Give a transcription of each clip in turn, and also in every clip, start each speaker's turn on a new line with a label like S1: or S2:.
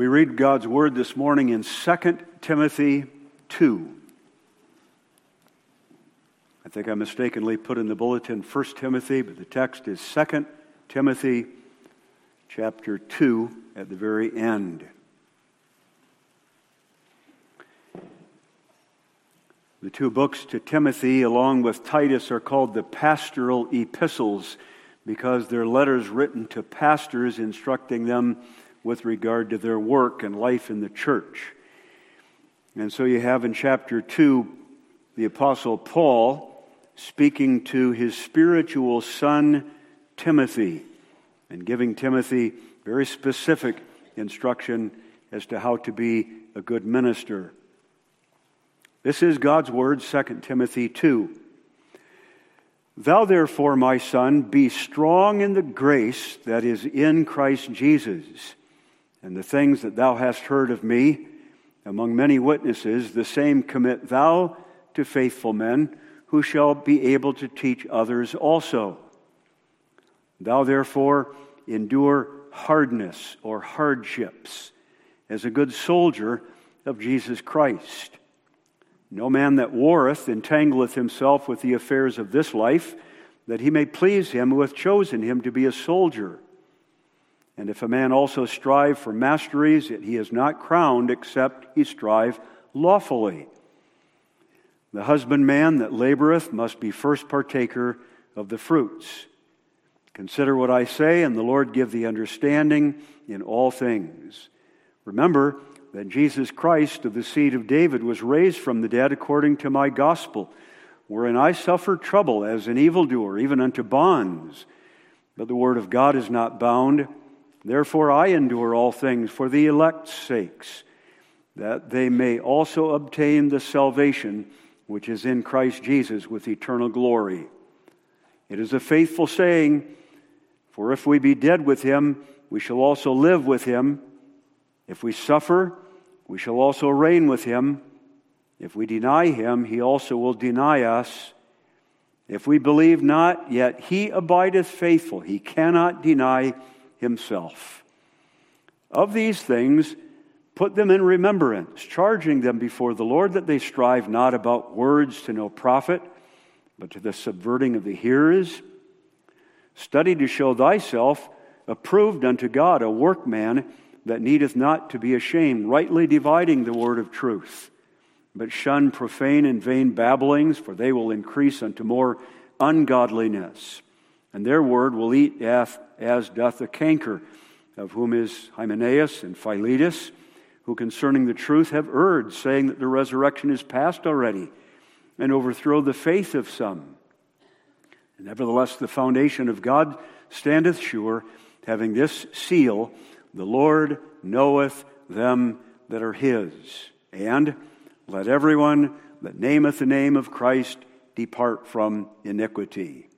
S1: We read God's word this morning in 2 Timothy 2. I think I mistakenly put in the bulletin 1 Timothy, but the text is 2 Timothy chapter 2 at the very end. The two books to Timothy, along with Titus, are called the pastoral epistles because they're letters written to pastors instructing them with regard to their work and life in the church. And so you have in chapter 2 the Apostle Paul speaking to his spiritual son Timothy and giving Timothy very specific instruction as to how to be a good minister. This is God's word, 2 Timothy 2. Thou therefore, my son, be strong in the grace that is in Christ Jesus and the things that thou hast heard of me among many witnesses, the same commit thou to faithful men who shall be able to teach others also. Thou therefore endure hardness or hardships as a good soldier of Jesus Christ. No man that warreth entangleth himself with the affairs of this life, that he may please him who hath chosen him to be a soldier. And if a man also strive for masteries, yet he is not crowned except he strive lawfully. The husbandman that laboreth must be first partaker of the fruits. Consider what I say, and the Lord give thee understanding in all things. Remember that Jesus Christ of the seed of David was raised from the dead according to my gospel, wherein I suffered trouble as an evildoer, even unto bonds. But the word of God is not bound. Therefore, I endure all things for the elect's sakes, that they may also obtain the salvation which is in Christ Jesus with eternal glory. It is a faithful saying, for if we be dead with him, we shall also live with him. If we suffer, we shall also reign with him. If we deny him, he also will deny us. If we believe not, yet he abideth faithful. He cannot deny himself. Of these things, put them in remembrance, charging them before the Lord that they strive not about words to no profit, but to the subverting of the hearers. Study to show thyself approved unto God, a workman that needeth not to be ashamed, rightly dividing the word of truth. But shun profane and vain babblings, for they will increase unto more ungodliness and their word will eat as doth the canker, of whom is Hymenaeus and Philetus, who concerning the truth have erred, saying that the resurrection is past already, and overthrow the faith of some. Nevertheless, the foundation of God standeth sure, having this seal The Lord knoweth them that are his. And let everyone that nameth the name of Christ depart from iniquity.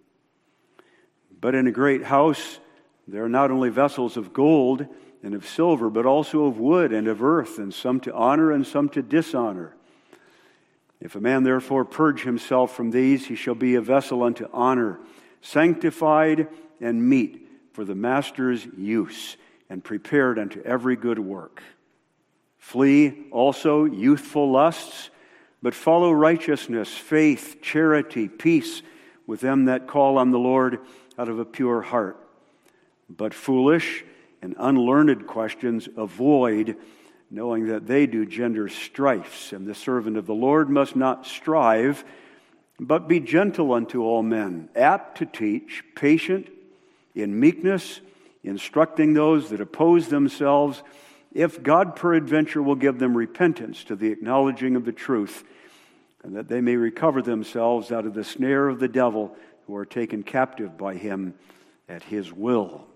S1: But in a great house, there are not only vessels of gold and of silver, but also of wood and of earth, and some to honor and some to dishonor. If a man therefore purge himself from these, he shall be a vessel unto honor, sanctified and meet for the master's use, and prepared unto every good work. Flee also youthful lusts, but follow righteousness, faith, charity, peace with them that call on the Lord out of a pure heart. But foolish and unlearned questions avoid, knowing that they do gender strifes, and the servant of the Lord must not strive, but be gentle unto all men, apt to teach, patient, in meekness, instructing those that oppose themselves, if God peradventure will give them repentance to the acknowledging of the truth, and that they may recover themselves out of the snare of the devil who are taken captive by him at his will.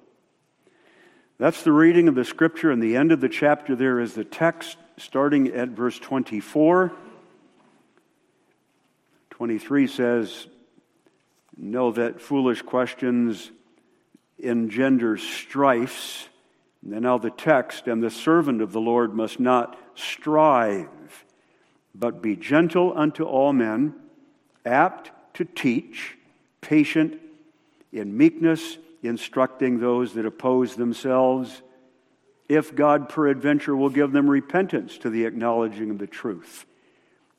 S1: That's the reading of the scripture, and the end of the chapter there is the text starting at verse 24. 23 says, Know that foolish questions engender strifes. And now the text, and the servant of the Lord must not strive, but be gentle unto all men, apt to teach patient, in meekness, instructing those that oppose themselves, if God peradventure will give them repentance to the acknowledging of the truth,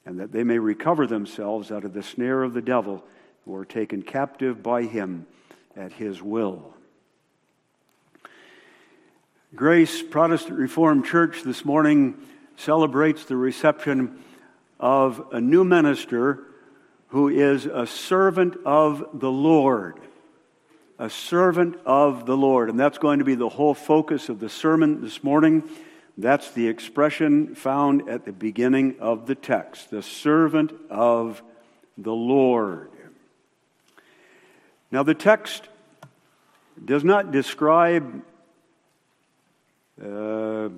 S1: and that they may recover themselves out of the snare of the devil, who are taken captive by him at his will. Grace Protestant Reformed Church this morning celebrates the reception of a new minister who is a servant of the Lord. A servant of the Lord. And that's going to be the whole focus of the sermon this morning. That's the expression found at the beginning of the text the servant of the Lord. Now, the text does not describe uh,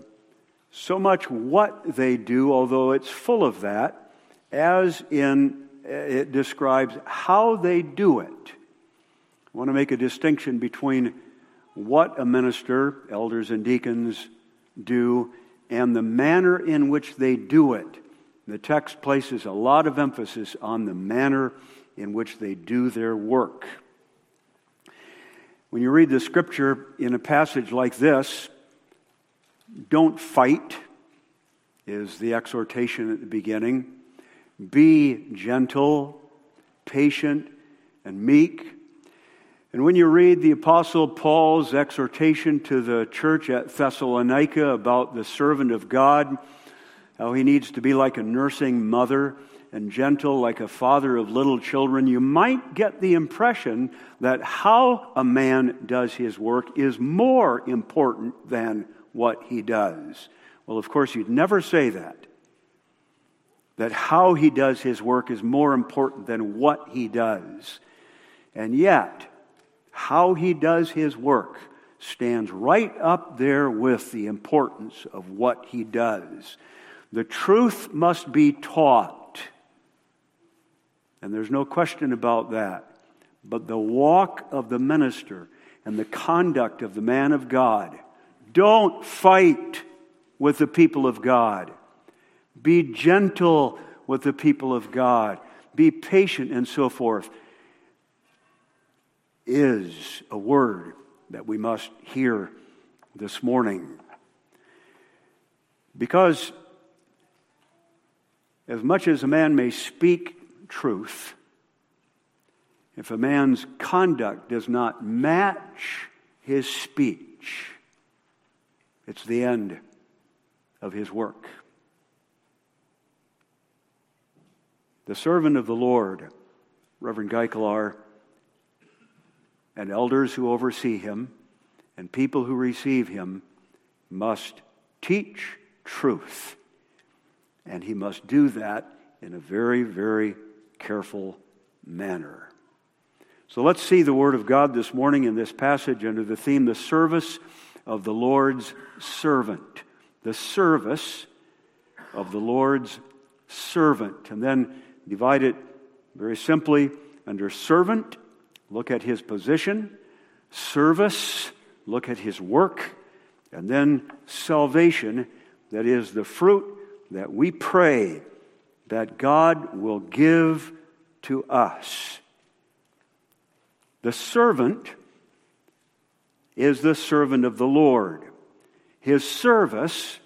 S1: so much what they do, although it's full of that, as in Uh, it describes how they do it. I want to make a distinction between what a minister, elders and deacons, do and the manner in which they do it. The text places a lot of emphasis on the manner in which they do their work. When you read the scripture in a passage like this, don't fight, is the exhortation at the beginning. Be gentle, patient, and meek. And when you read the Apostle Paul's exhortation to the church at Thessalonica about the servant of God, how he needs to be like a nursing mother and gentle like a father of little children, you might get the impression that how a man does his work is more important than what he does. Well, of course, you'd never say that. That how he does his work is more important than what he does. And yet, how he does his work stands right up there with the importance of what he does. The truth must be taught. And there's no question about that. But the walk of the minister and the conduct of the man of God don't fight with the people of God. Be gentle with the people of God. Be patient and so forth. Is a word that we must hear this morning. Because as much as a man may speak truth, if a man's conduct does not match his speech, it's the end of his work. The servant of the Lord, Reverend Geikelar, and elders who oversee him, and people who receive him, must teach truth. And he must do that in a very, very careful manner. So let's see the Word of God this morning in this passage under the theme, the service of the Lord's servant. The service of the Lord's servant. And then divide it very simply under servant, look at his position, service, look at his work, and then salvation, that is the fruit that we pray that God will give to us. The servant is the servant of the Lord. His service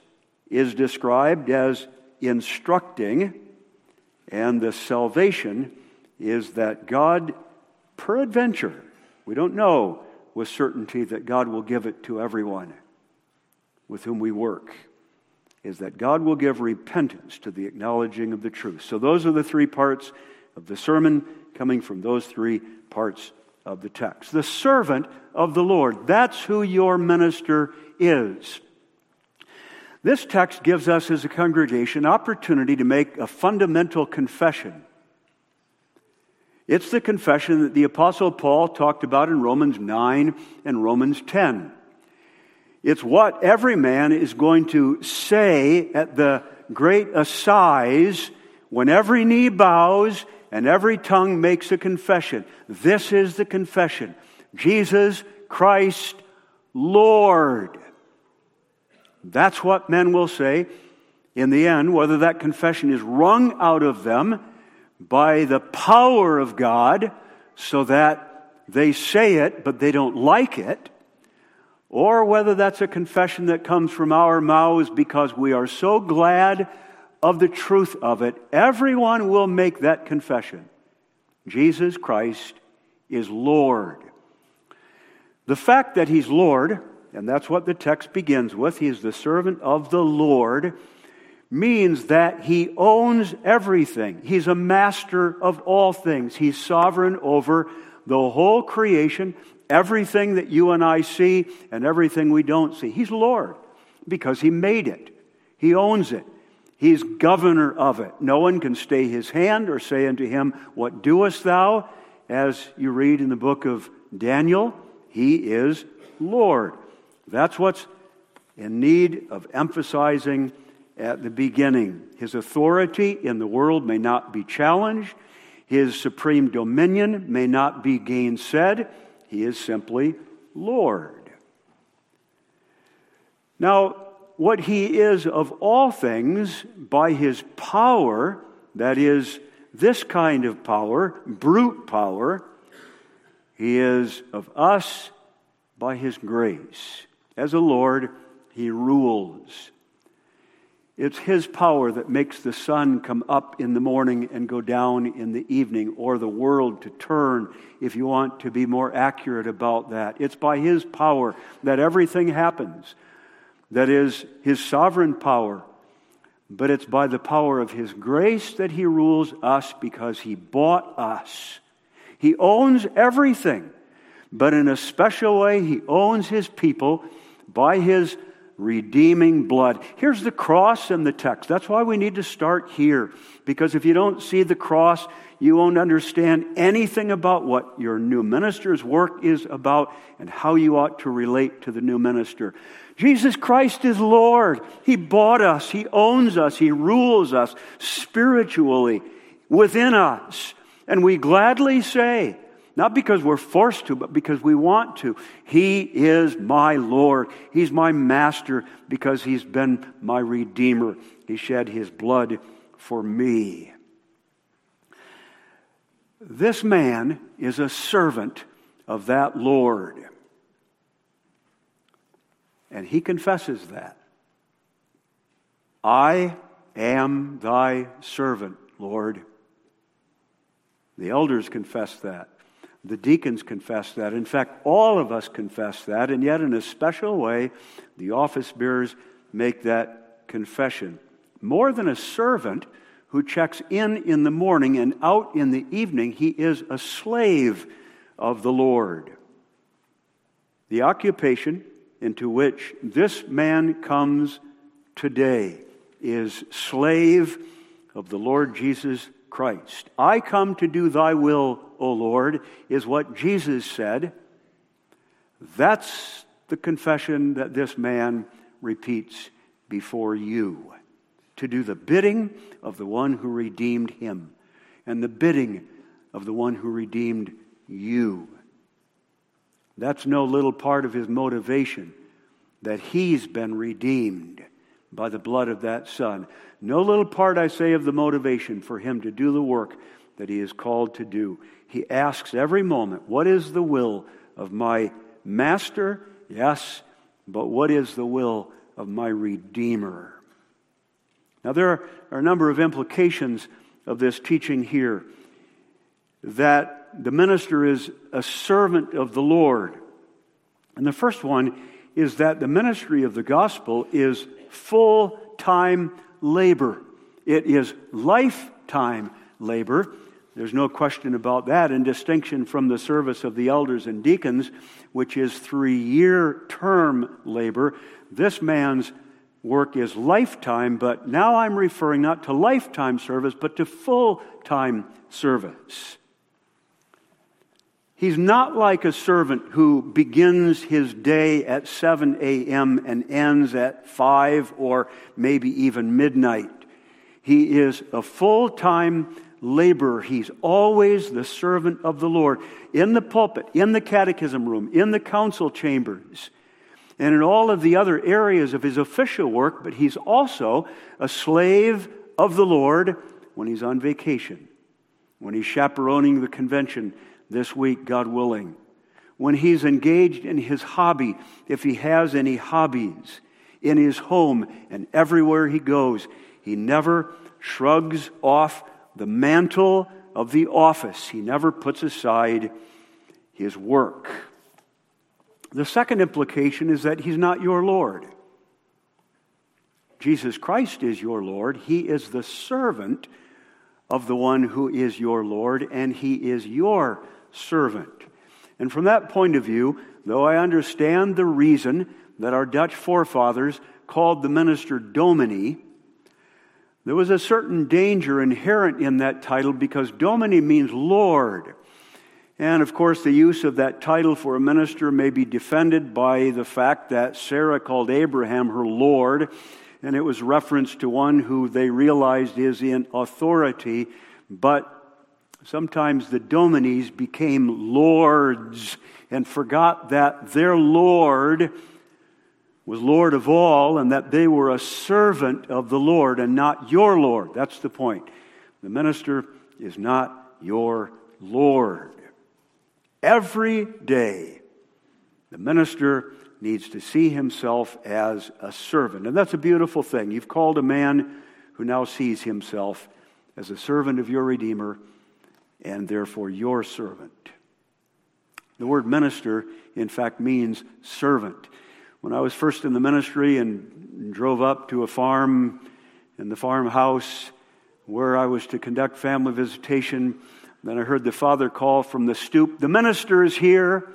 S1: is described as instructing, and the salvation is that God, peradventure, we don't know with certainty that God will give it to everyone with whom we work, is that God will give repentance to the acknowledging of the truth. So, those are the three parts of the sermon coming from those three parts of the text. The servant of the Lord. That's who your minister is. This text gives us as a congregation opportunity to make a fundamental confession. It's the confession that the Apostle Paul talked about in Romans 9 and Romans 10. It's what every man is going to say at the great assize when every knee bows and every tongue makes a confession. This is the confession Jesus Christ, Lord. That's what men will say in the end, whether that confession is wrung out of them by the power of God so that they say it, but they don't like it, or whether that's a confession that comes from our mouths because we are so glad of the truth of it, everyone will make that confession. Jesus Christ is Lord. The fact that He's Lord, and that's what the text begins with, He is the servant of the Lord, means that He owns everything. He's a master of all things. He's sovereign over the whole creation, everything that you and I see, and everything we don't see. He's Lord because He made it, He owns it. He's governor of it. No one can stay his hand or say unto him, What doest thou? As you read in the book of Daniel, he is Lord. That's what's in need of emphasizing at the beginning. His authority in the world may not be challenged, his supreme dominion may not be gainsaid. He is simply Lord. Now, what he is of all things by his power, that is, this kind of power, brute power, he is of us by his grace. As a Lord, he rules. It's his power that makes the sun come up in the morning and go down in the evening, or the world to turn, if you want to be more accurate about that. It's by his power that everything happens that is his sovereign power, but it's by the power of his grace that he rules us because he bought us. He owns everything, but in a special way, he owns his people by his redeeming blood. Here's the cross in the text. That's why we need to start here, because if you don't see the cross, you won't understand anything about what your new minister's work is about and how you ought to relate to the new minister. Jesus Christ is Lord. He bought us, He owns us, He rules us spiritually within us. And we gladly say, not because we're forced to, but because we want to. He is my Lord. He's my master because He's been my Redeemer. He shed His blood for me. This man is a servant of that Lord. And he confesses that. I am thy servant, Lord. The elders confess that. The deacons confess that. In fact, all of us confess that. And yet, in a special way, the office bearers make that confession. More than a servant who checks in in the morning and out in the evening, he is a slave of the Lord. The occupation into which this man comes today is slave of the Lord Jesus Christ. I come to do thy will, O Lord, is what Jesus said. That's the confession that this man repeats before you to do the bidding of the one who redeemed him and the bidding of the one who redeemed you. That's no little part of his motivation that he's been redeemed by the blood of that Son. No little part, I say, of the motivation for him to do the work that he is called to do. He asks every moment, What is the will of my Master? Yes, but what is the will of my Redeemer? Now, there are a number of implications of this teaching here that the minister is a servant of the Lord. And the first one is that the ministry of the gospel is full time labor. It is lifetime labor. There's no question about that, in distinction from the service of the elders and deacons, which is three year term labor. This man's work is lifetime, but now I'm referring not to lifetime service, but to full time service. He's not like a servant who begins his day at 7 a.m. and ends at 5 or maybe even midnight. He is a full time laborer. He's always the servant of the Lord in the pulpit, in the catechism room, in the council chambers, and in all of the other areas of his official work, but he's also a slave of the Lord when he's on vacation, when he's chaperoning the convention this week, God willing, when he's engaged in his hobby, if he has any hobbies, in his home and everywhere he goes, he never shrugs off the mantle of the office. He never puts aside his work. The second implication is that he's not your Lord. Jesus Christ is your Lord. He is the servant of the one who is your Lord, and he is your servant. And from that point of view, though I understand the reason that our Dutch forefathers called the minister Dominee, there was a certain danger inherent in that title because Dominee means Lord. And of course, the use of that title for a minister may be defended by the fact that Sarah called Abraham her Lord, and it was reference to one who they realized is in authority, but sometimes the dominies became lords and forgot that their Lord was Lord of all and that they were a servant of the Lord and not your Lord. That's the point. The minister is not your Lord. Every day, the minister needs to see himself as a servant. And that's a beautiful thing. You've called a man who now sees himself as a servant of your Redeemer and therefore your servant. The word minister, in fact, means servant. When I was first in the ministry and drove up to a farm in the farmhouse where I was to conduct family visitation, then I heard the father call from the stoop, The minister is here.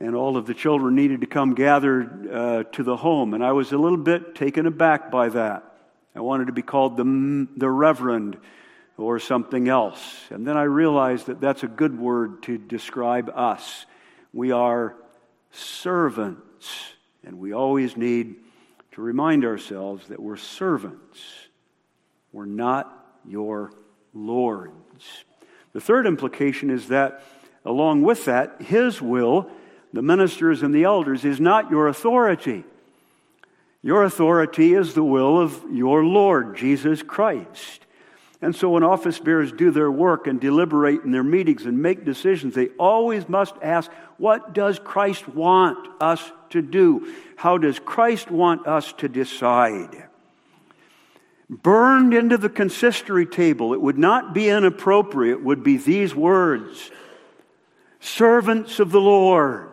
S1: And all of the children needed to come gathered uh, to the home. And I was a little bit taken aback by that. I wanted to be called the, the Reverend or something else. And then I realized that that's a good word to describe us. We are servants. And we always need to remind ourselves that we're servants. We're not your lords. The third implication is that, along with that, His will, the ministers and the elders, is not your authority. Your authority is the will of your Lord, Jesus Christ. And so when office bearers do their work and deliberate in their meetings and make decisions, they always must ask, what does Christ want us to do? How does Christ want us to decide? Burned into the consistory table, it would not be inappropriate, would be these words Servants of the Lord,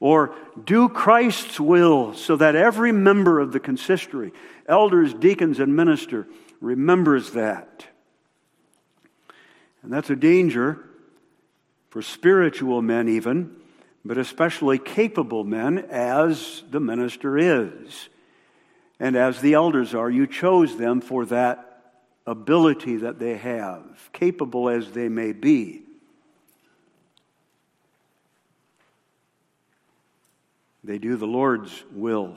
S1: or do Christ's will, so that every member of the consistory, elders, deacons, and minister, remembers that. And that's a danger for spiritual men, even, but especially capable men, as the minister is. And as the elders are, you chose them for that ability that they have, capable as they may be. They do the Lord's will.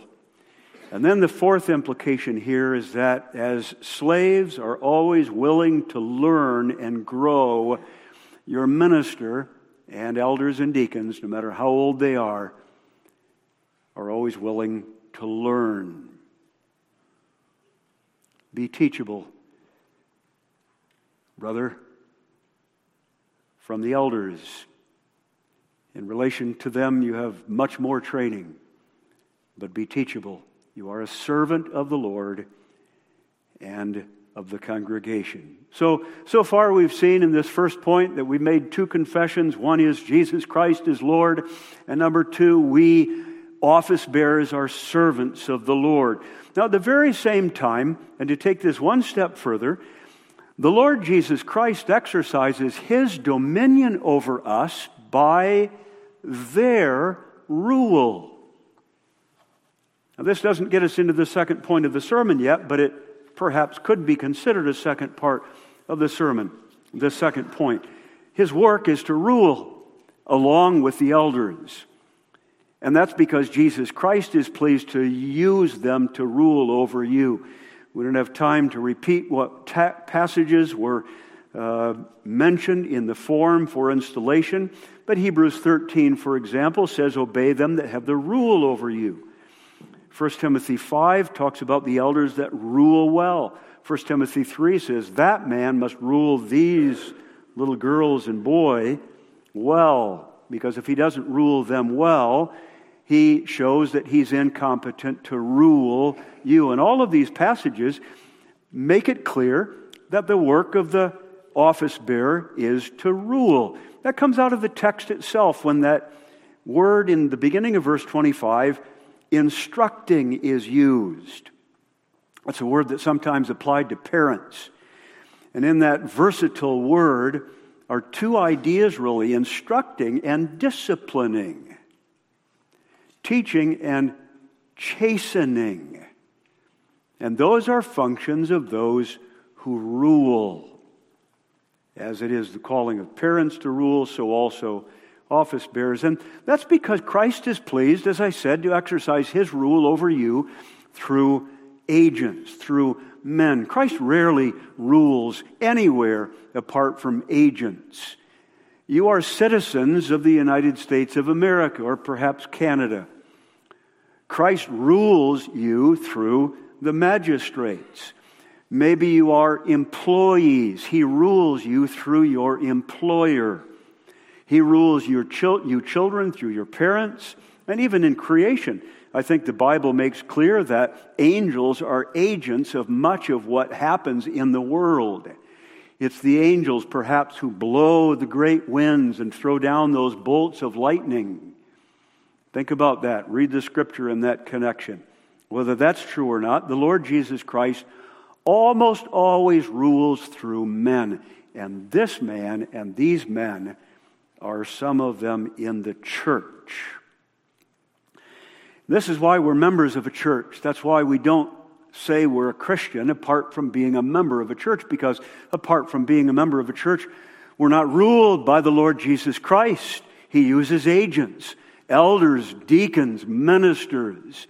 S1: And then the fourth implication here is that as slaves are always willing to learn and grow, your minister and elders and deacons, no matter how old they are, are always willing to learn. Be teachable, brother, from the elders. In relation to them, you have much more training, but be teachable. You are a servant of the Lord and of the congregation. So, so far we've seen in this first point that we made two confessions. One is Jesus Christ is Lord, and number two, we office bearers are servants of the Lord. Now, at the very same time, and to take this one step further, the Lord Jesus Christ exercises his dominion over us by their rule. Now, this doesn't get us into the second point of the sermon yet, but it perhaps could be considered a second part of the sermon, the second point. His work is to rule along with the elders. And that's because Jesus Christ is pleased to use them to rule over you. We don't have time to repeat what ta- passages were uh, mentioned in the form for installation, but Hebrews 13, for example, says, Obey them that have the rule over you. 1 Timothy 5 talks about the elders that rule well. 1 Timothy 3 says, That man must rule these little girls and boy well. because if he doesn't rule them well, he shows that he's incompetent to rule you. And all of these passages make it clear that the work of the office bearer is to rule. That comes out of the text itself when that word in the beginning of verse 25, instructing, is used. That's a word that's sometimes applied to parents. And in that versatile word are two ideas really instructing and disciplining, teaching and chastening. And those are functions of those who rule. As it is the calling of parents to rule, so also office bearers. And that's because Christ is pleased, as I said, to exercise his rule over you through agents, through men. Christ rarely rules anywhere apart from agents. You are citizens of the United States of America or perhaps Canada. Christ rules you through the magistrates. Maybe you are employees. He rules you through your employer. He rules your chil- you children through your parents, and even in creation. I think the Bible makes clear that angels are agents of much of what happens in the world. It's the angels, perhaps, who blow the great winds and throw down those bolts of lightning. Think about that. Read the scripture in that connection. Whether that's true or not, the Lord Jesus Christ almost always rules through men. And this man and these men are some of them in the church. This is why we're members of a church. That's why we don't say we're a Christian apart from being a member of a church, because apart from being a member of a church, we're not ruled by the Lord Jesus Christ. He uses agents, elders, deacons, ministers.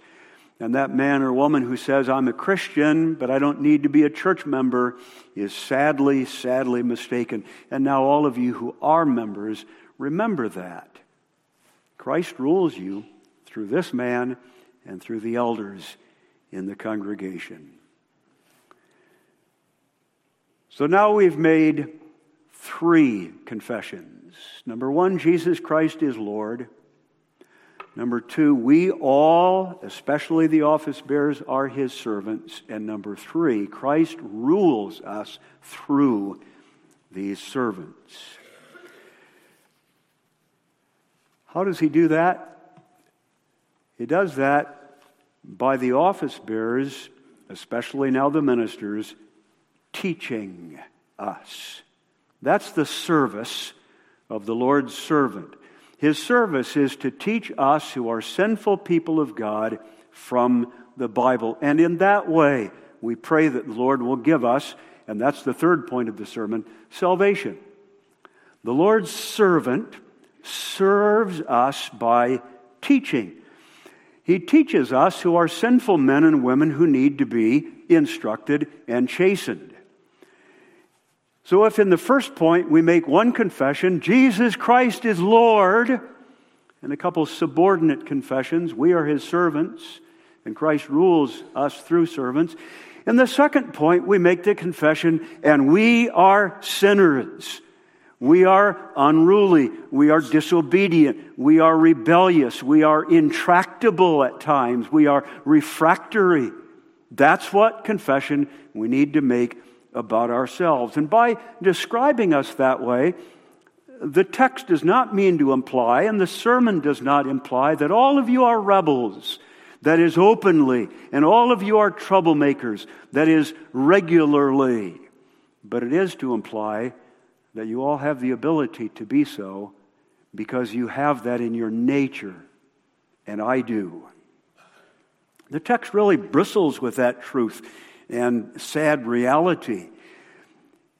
S1: And that man or woman who says, I'm a Christian, but I don't need to be a church member, is sadly, sadly mistaken. And now, all of you who are members, remember that. Christ rules you through this man and through the elders in the congregation. So now we've made three confessions. Number one, Jesus Christ is Lord. Number two, we all, especially the office bearers, are his servants. And number three, Christ rules us through these servants. How does he do that? He does that by the office bearers, especially now the ministers, teaching us. That's the service of the Lord's servant. His service is to teach us who are sinful people of God from the Bible. And in that way, we pray that the Lord will give us, and that's the third point of the sermon, salvation. The Lord's servant serves us by teaching. He teaches us who are sinful men and women who need to be instructed and chastened. So, if in the first point we make one confession, Jesus Christ is Lord, and a couple subordinate confessions, we are his servants, and Christ rules us through servants. In the second point, we make the confession, and we are sinners. We are unruly. We are disobedient. We are rebellious. We are intractable at times. We are refractory. That's what confession we need to make about ourselves. And by describing us that way, the text does not mean to imply, and the sermon does not imply, that all of you are rebels, that is openly, and all of you are troublemakers, that is regularly. But it is to imply that you all have the ability to be so because you have that in your nature, and I do. The text really bristles with that truth and sad reality.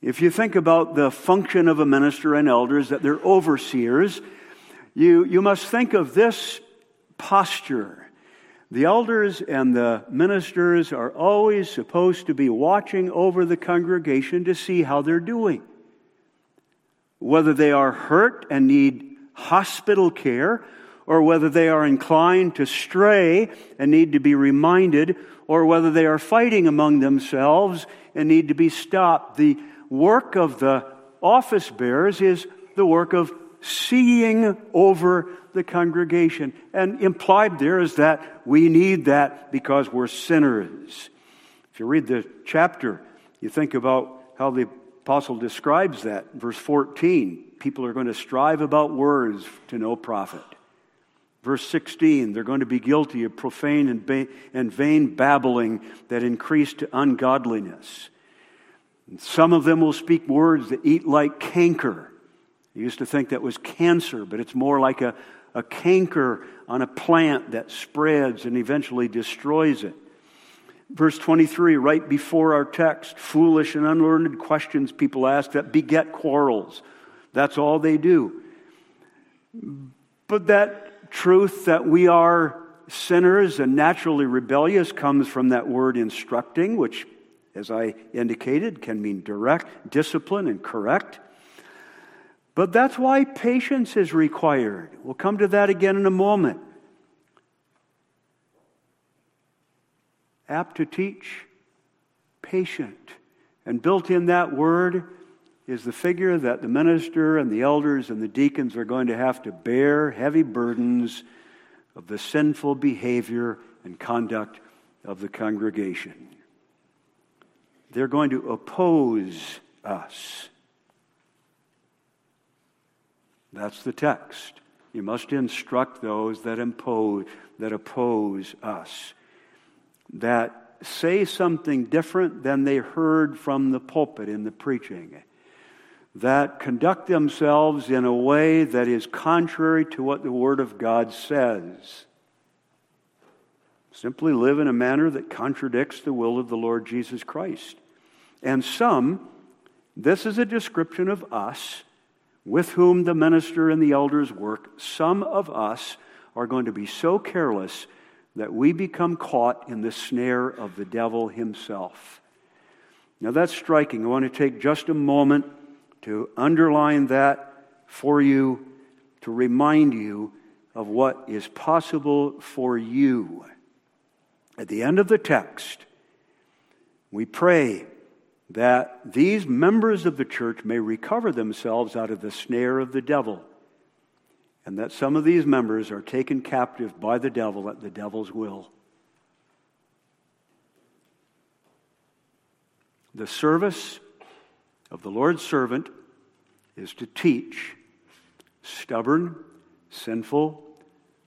S1: If you think about the function of a minister and elders, that they're overseers, you, you must think of this posture. The elders and the ministers are always supposed to be watching over the congregation to see how they're doing. Whether they are hurt and need hospital care, or whether they are inclined to stray and need to be reminded, or whether they are fighting among themselves and need to be stopped. The work of the office bearers is the work of seeing over the congregation. And implied there is that we need that because we're sinners. If you read the chapter, you think about how the apostle describes that. Verse 14 people are going to strive about words to no profit. Verse 16, they're going to be guilty of profane and vain babbling that increase to ungodliness. And some of them will speak words that eat like canker. I used to think that was cancer, but it's more like a, a canker on a plant that spreads and eventually destroys it. Verse 23, right before our text, foolish and unlearned questions people ask that beget quarrels. That's all they do. But that truth that we are sinners and naturally rebellious comes from that word instructing, which, as I indicated, can mean direct, discipline, and correct. But that's why patience is required. We'll come to that again in a moment. Apt to teach, patient. And built in that word is the figure that the minister and the elders and the deacons are going to have to bear heavy burdens of the sinful behavior and conduct of the congregation. They're going to oppose us. That's the text. You must instruct those that impose that oppose us. That say something different than they heard from the pulpit in the preaching that conduct themselves in a way that is contrary to what the Word of God says. Simply live in a manner that contradicts the will of the Lord Jesus Christ. And some, this is a description of us with whom the minister and the elders work. Some of us are going to be so careless that we become caught in the snare of the devil himself. Now that's striking. I want to take just a moment to underline that for you, to remind you of what is possible for you. At the end of the text, we pray that these members of the church may recover themselves out of the snare of the devil, and that some of these members are taken captive by the devil at the devil's will. The service of the Lord's servant is to teach stubborn, sinful,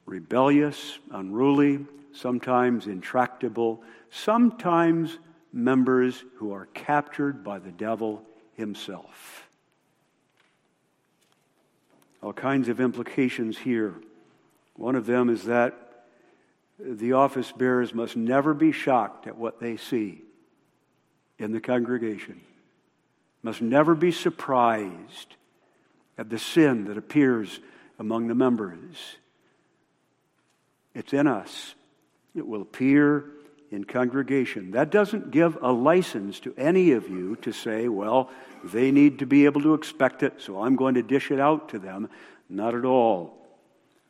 S1: rebellious, unruly, sometimes intractable, sometimes members who are captured by the devil himself. All kinds of implications here. One of them is that the office bearers must never be shocked at what they see in the congregation must never be surprised at the sin that appears among the members. It's in us. It will appear in congregation. That doesn't give a license to any of you to say, well, they need to be able to expect it, so I'm going to dish it out to them. Not at all.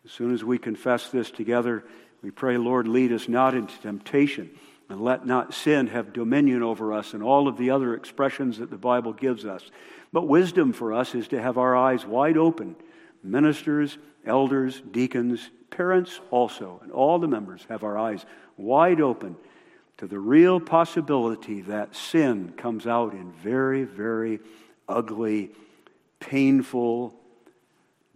S1: As soon as we confess this together, we pray, Lord, lead us not into temptation and let not sin have dominion over us, and all of the other expressions that the Bible gives us. But wisdom for us is to have our eyes wide open. Ministers, elders, deacons, parents also, and all the members have our eyes wide open to the real possibility that sin comes out in very, very ugly, painful,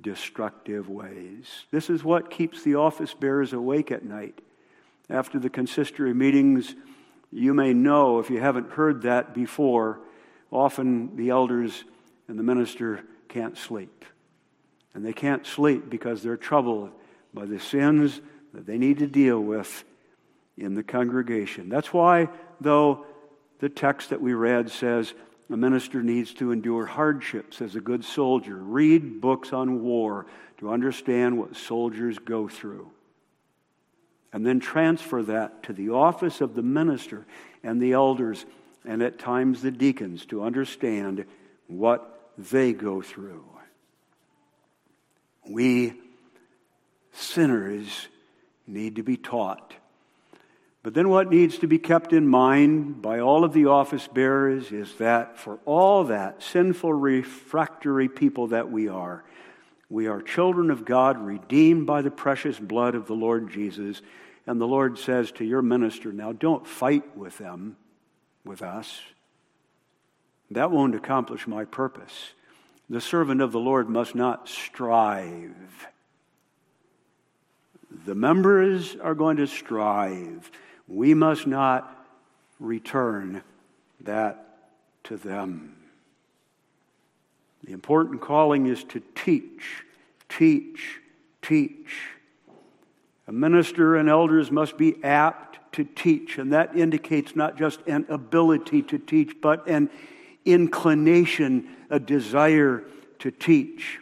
S1: destructive ways. This is what keeps the office bearers awake at night after the consistory meetings, you may know, if you haven't heard that before, often the elders and the minister can't sleep. And they can't sleep because they're troubled by the sins that they need to deal with in the congregation. That's why, though, the text that we read says a minister needs to endure hardships as a good soldier, read books on war to understand what soldiers go through and then transfer that to the office of the minister and the elders and at times the deacons to understand what they go through. We sinners need to be taught. But then, what needs to be kept in mind by all of the office bearers is that for all that sinful, refractory people that we are, We are children of God, redeemed by the precious blood of the Lord Jesus. And the Lord says to your minister, now don't fight with them, with us. That won't accomplish my purpose. The servant of the Lord must not strive. The members are going to strive. We must not return that to them. The important calling is to teach, teach, teach. A minister and elders must be apt to teach, and that indicates not just an ability to teach, but an inclination, a desire to teach.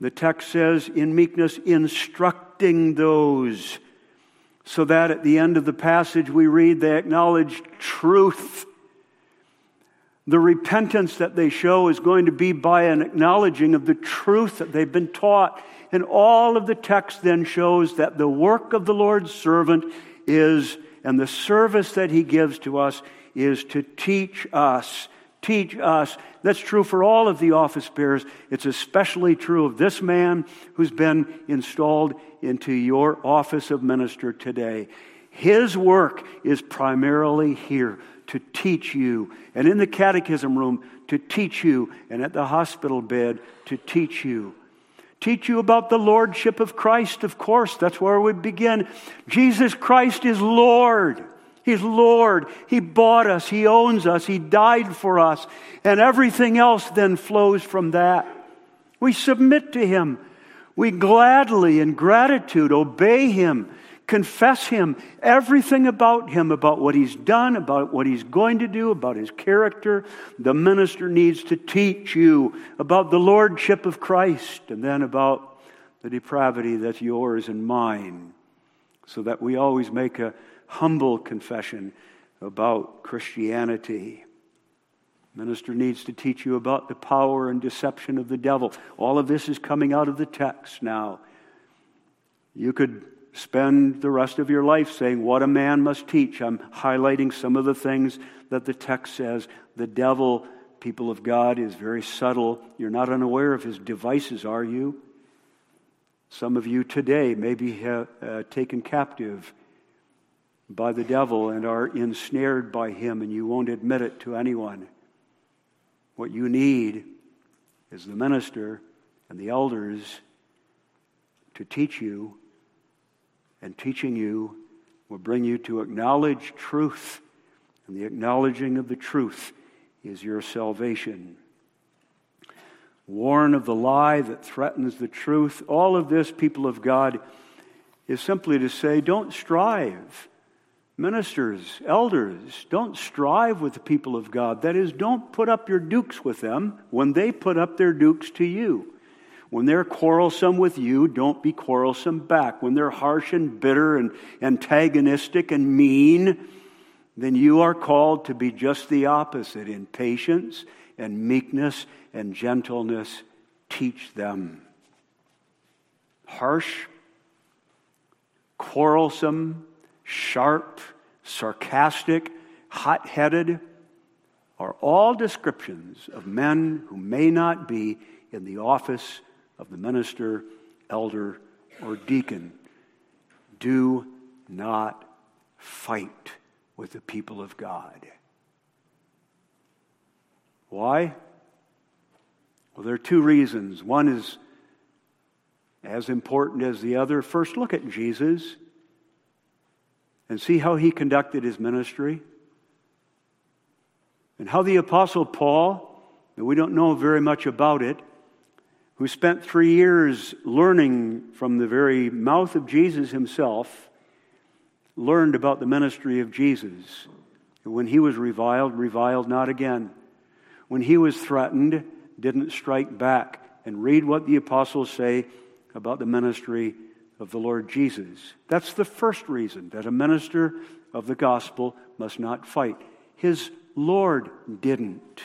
S1: The text says, in meekness, instructing those, so that at the end of the passage we read, they acknowledge truth. The repentance that they show is going to be by an acknowledging of the truth that they've been taught. And all of the text then shows that the work of the Lord's servant is, and the service that he gives to us is to teach us teach us. That's true for all of the office bearers. It's especially true of this man who's been installed into your office of minister today. His work is primarily here to teach you, and in the catechism room to teach you, and at the hospital bed to teach you. Teach you about the Lordship of Christ, of course. That's where we begin. Jesus Christ is Lord. He's Lord. He bought us. He owns us. He died for us. And everything else then flows from that. We submit to Him. We gladly, in gratitude, obey Him, confess Him, everything about Him, about what He's done, about what He's going to do, about His character. The minister needs to teach you about the Lordship of Christ and then about the depravity that's yours and mine, so that we always make a humble confession about Christianity. Minister needs to teach you about the power and deception of the devil. All of this is coming out of the text now. You could spend the rest of your life saying what a man must teach. I'm highlighting some of the things that the text says. The devil, people of God, is very subtle. You're not unaware of his devices, are you? Some of you today may be uh, taken captive by the devil and are ensnared by him, and you won't admit it to anyone. What you need is the minister and the elders to teach you, and teaching you will bring you to acknowledge truth, and the acknowledging of the truth is your salvation. Warn of the lie that threatens the truth. All of this, people of God, is simply to say, don't strive Ministers, elders, don't strive with the people of God. That is, don't put up your dukes with them when they put up their dukes to you. When they're quarrelsome with you, don't be quarrelsome back. When they're harsh and bitter and antagonistic and mean, then you are called to be just the opposite in patience and meekness and gentleness. Teach them. Harsh, quarrelsome, sharp, sarcastic, hot headed are all descriptions of men who may not be in the office of the minister, elder, or deacon. Do not fight with the people of God. Why? Well, there are two reasons. One is as important as the other. First, look at Jesus and see how he conducted his ministry. And how the Apostle Paul, we don't know very much about it, who spent three years learning from the very mouth of Jesus himself, learned about the ministry of Jesus. And when he was reviled, reviled not again. When he was threatened, didn't strike back. And read what the apostles say about the ministry of the Lord Jesus. That's the first reason that a minister of the gospel must not fight. His Lord didn't.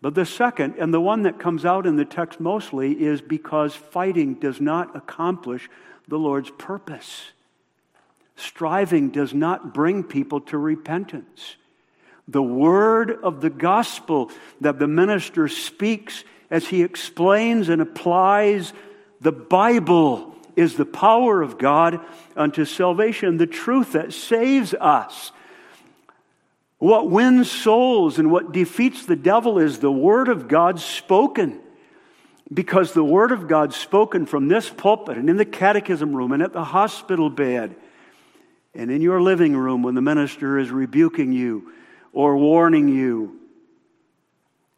S1: But the second, and the one that comes out in the text mostly, is because fighting does not accomplish the Lord's purpose. Striving does not bring people to repentance. The word of the gospel that the minister speaks as he explains and applies the Bible is the power of God unto salvation, the truth that saves us. What wins souls and what defeats the devil is the Word of God spoken. Because the Word of God spoken from this pulpit and in the catechism room and at the hospital bed and in your living room when the minister is rebuking you or warning you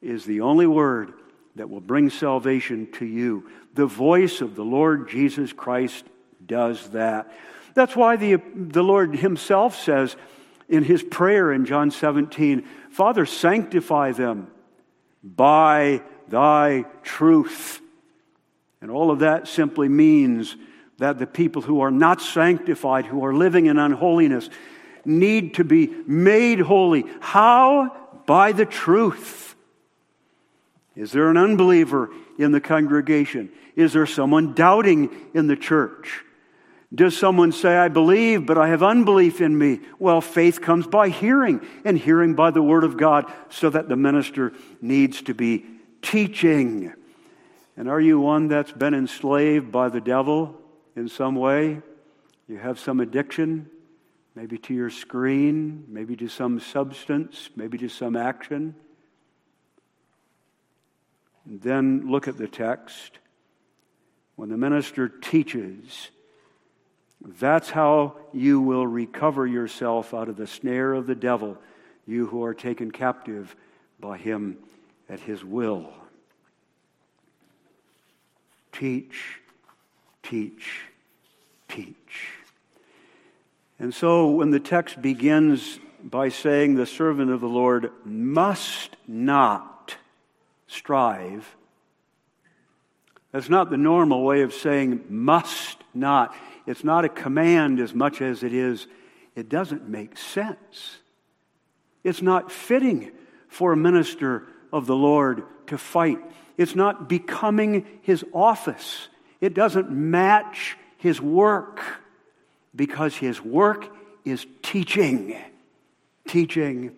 S1: is the only Word that will bring salvation to you. The voice of the Lord Jesus Christ does that. That's why the, the Lord Himself says in His prayer in John 17, Father, sanctify them by thy truth. And all of that simply means that the people who are not sanctified, who are living in unholiness, need to be made holy. How? By the truth. Is there an unbeliever in the congregation? Is there someone doubting in the church? Does someone say, I believe, but I have unbelief in me? Well, faith comes by hearing, and hearing by the Word of God, so that the minister needs to be teaching. And are you one that's been enslaved by the devil in some way? You have some addiction, maybe to your screen, maybe to some substance, maybe to some action. Then look at the text. When the minister teaches, that's how you will recover yourself out of the snare of the devil, you who are taken captive by him at his will. Teach, teach, teach. And so when the text begins by saying the servant of the Lord must not strive, that's not the normal way of saying must not. It's not a command as much as it is, it doesn't make sense. It's not fitting for a minister of the Lord to fight. It's not becoming his office. It doesn't match his work because his work is teaching, teaching,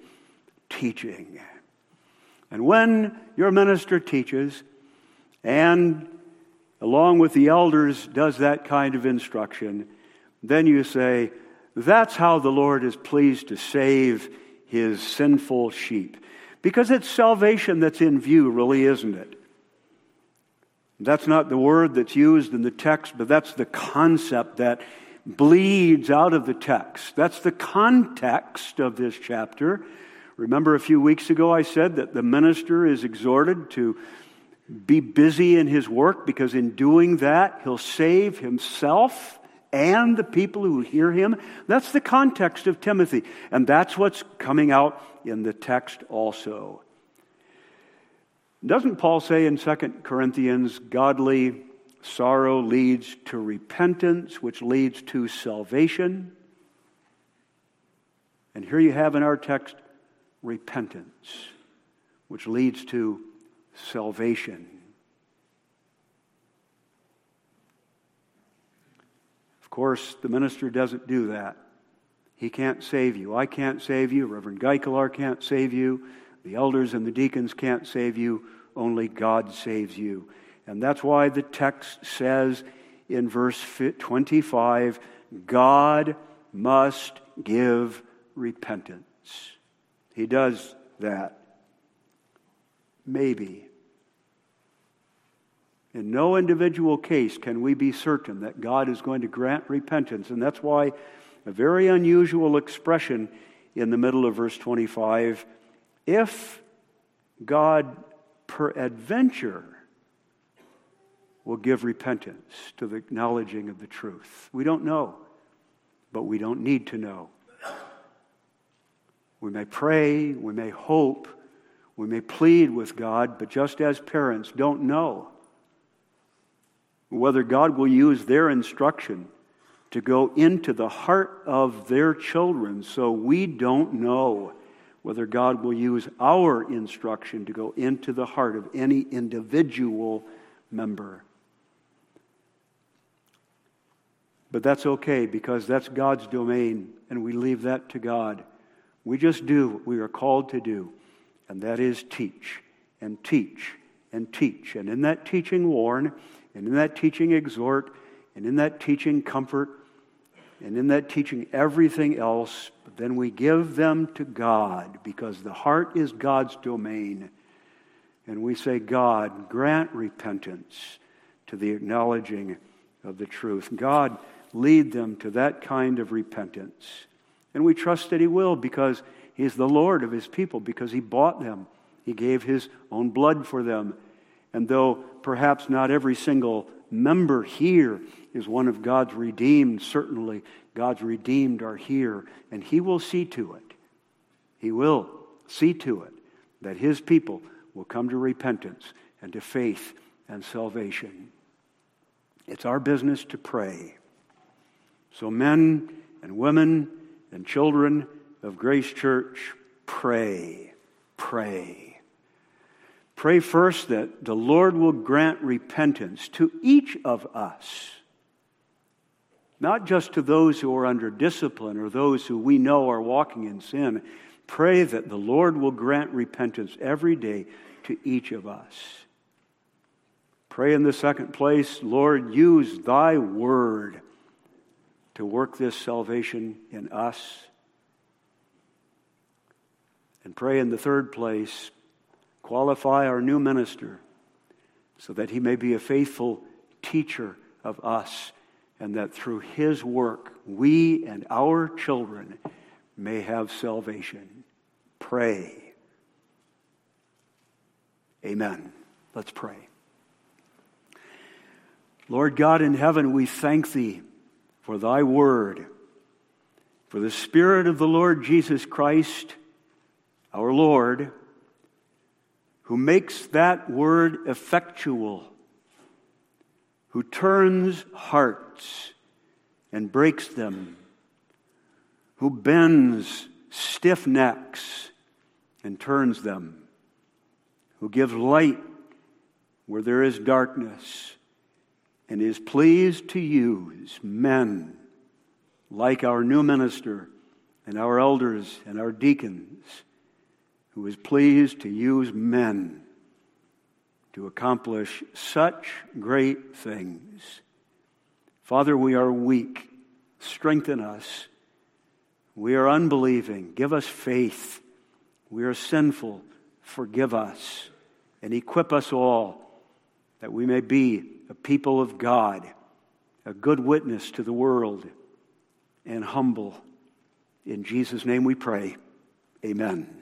S1: teaching. And when your minister teaches and along with the elders, does that kind of instruction, then you say, that's how the Lord is pleased to save his sinful sheep. Because it's salvation that's in view, really, isn't it? That's not the word that's used in the text, but that's the concept that bleeds out of the text. That's the context of this chapter. Remember a few weeks ago I said that the minister is exhorted to be busy in his work because in doing that, he'll save himself and the people who hear him. That's the context of Timothy. And that's what's coming out in the text also. Doesn't Paul say in 2 Corinthians, godly sorrow leads to repentance, which leads to salvation? And here you have in our text repentance, which leads to salvation. Of course, the minister doesn't do that. He can't save you. I can't save you. Reverend Geikelar can't save you. The elders and the deacons can't save you. Only God saves you. And that's why the text says in verse 25 God must give repentance. He does that. Maybe. In no individual case can we be certain that God is going to grant repentance. And that's why a very unusual expression in the middle of verse 25 if God peradventure will give repentance to the acknowledging of the truth. We don't know, but we don't need to know. We may pray, we may hope, we may plead with God, but just as parents don't know whether God will use their instruction to go into the heart of their children, so we don't know whether God will use our instruction to go into the heart of any individual member. But that's okay because that's God's domain, and we leave that to God. We just do what we are called to do and that is teach and teach and teach. And in that teaching, warn, and in that teaching, exhort, and in that teaching, comfort, and in that teaching, everything else. But then we give them to God because the heart is God's domain. And we say, God, grant repentance to the acknowledging of the truth. God, lead them to that kind of repentance. And we trust that He will because He is the Lord of His people, because He bought them. He gave His own blood for them. And though perhaps not every single member here is one of God's redeemed, certainly God's redeemed are here, and He will see to it. He will see to it that His people will come to repentance and to faith and salvation. It's our business to pray. So, men and women and children of Grace Church, pray, pray. Pray first that the Lord will grant repentance to each of us, not just to those who are under discipline or those who we know are walking in sin. Pray that the Lord will grant repentance every day to each of us. Pray in the second place, Lord, use thy word to work this salvation in us. And pray in the third place, qualify our new minister so that he may be a faithful teacher of us and that through his work we and our children may have salvation. Pray. Amen. Let's pray. Lord God in heaven, we thank thee for thy word, for the Spirit of the Lord Jesus Christ, our Lord, who makes that word effectual, who turns hearts and breaks them, who bends stiff necks and turns them, who gives light where there is darkness and is pleased to use men like our new minister and our elders and our deacons, who is pleased to use men to accomplish such great things. Father, we are weak. Strengthen us. We are unbelieving. Give us faith. We are sinful. Forgive us and equip us all that we may be a people of God, a good witness to the world, and humble. In Jesus' name we pray. Amen.